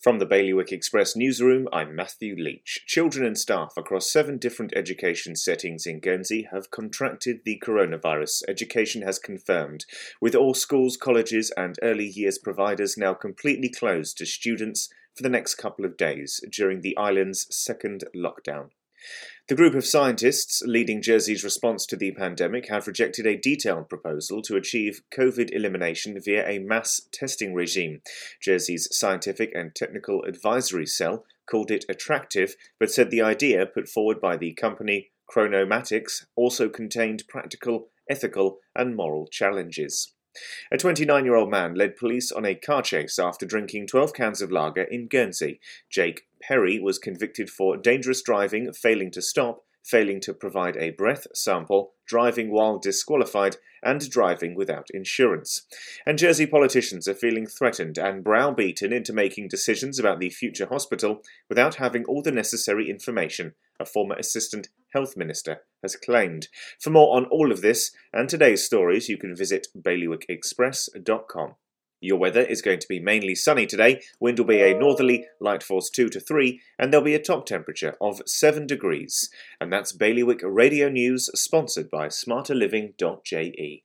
From the Bailiwick Express newsroom, I'm Matthew Leach. Children and staff across seven different education settings in Guernsey have contracted the coronavirus, education has confirmed, with all schools, colleges, and early years providers now completely closed to students for the next couple of days during the island's second lockdown. The group of scientists leading Jersey's response to the pandemic have rejected a detailed proposal to achieve COVID elimination via a mass testing regime. Jersey's Scientific and Technical Advisory Cell called it attractive, but said the idea put forward by the company Chronomics also contained practical, ethical, and moral challenges. A 29 year old man led police on a car chase after drinking 12 cans of lager in Guernsey. Jake Perry was convicted for dangerous driving, failing to stop, failing to provide a breath sample, driving while disqualified, and driving without insurance. And Jersey politicians are feeling threatened and browbeaten into making decisions about the future hospital without having all the necessary information, a former assistant health minister has claimed. For more on all of this and today's stories, you can visit bailiwickexpress.com. Your weather is going to be mainly sunny today. Wind will be a northerly, light force 2 to 3, and there'll be a top temperature of 7 degrees. And that's Bailiwick Radio News, sponsored by smarterliving.je.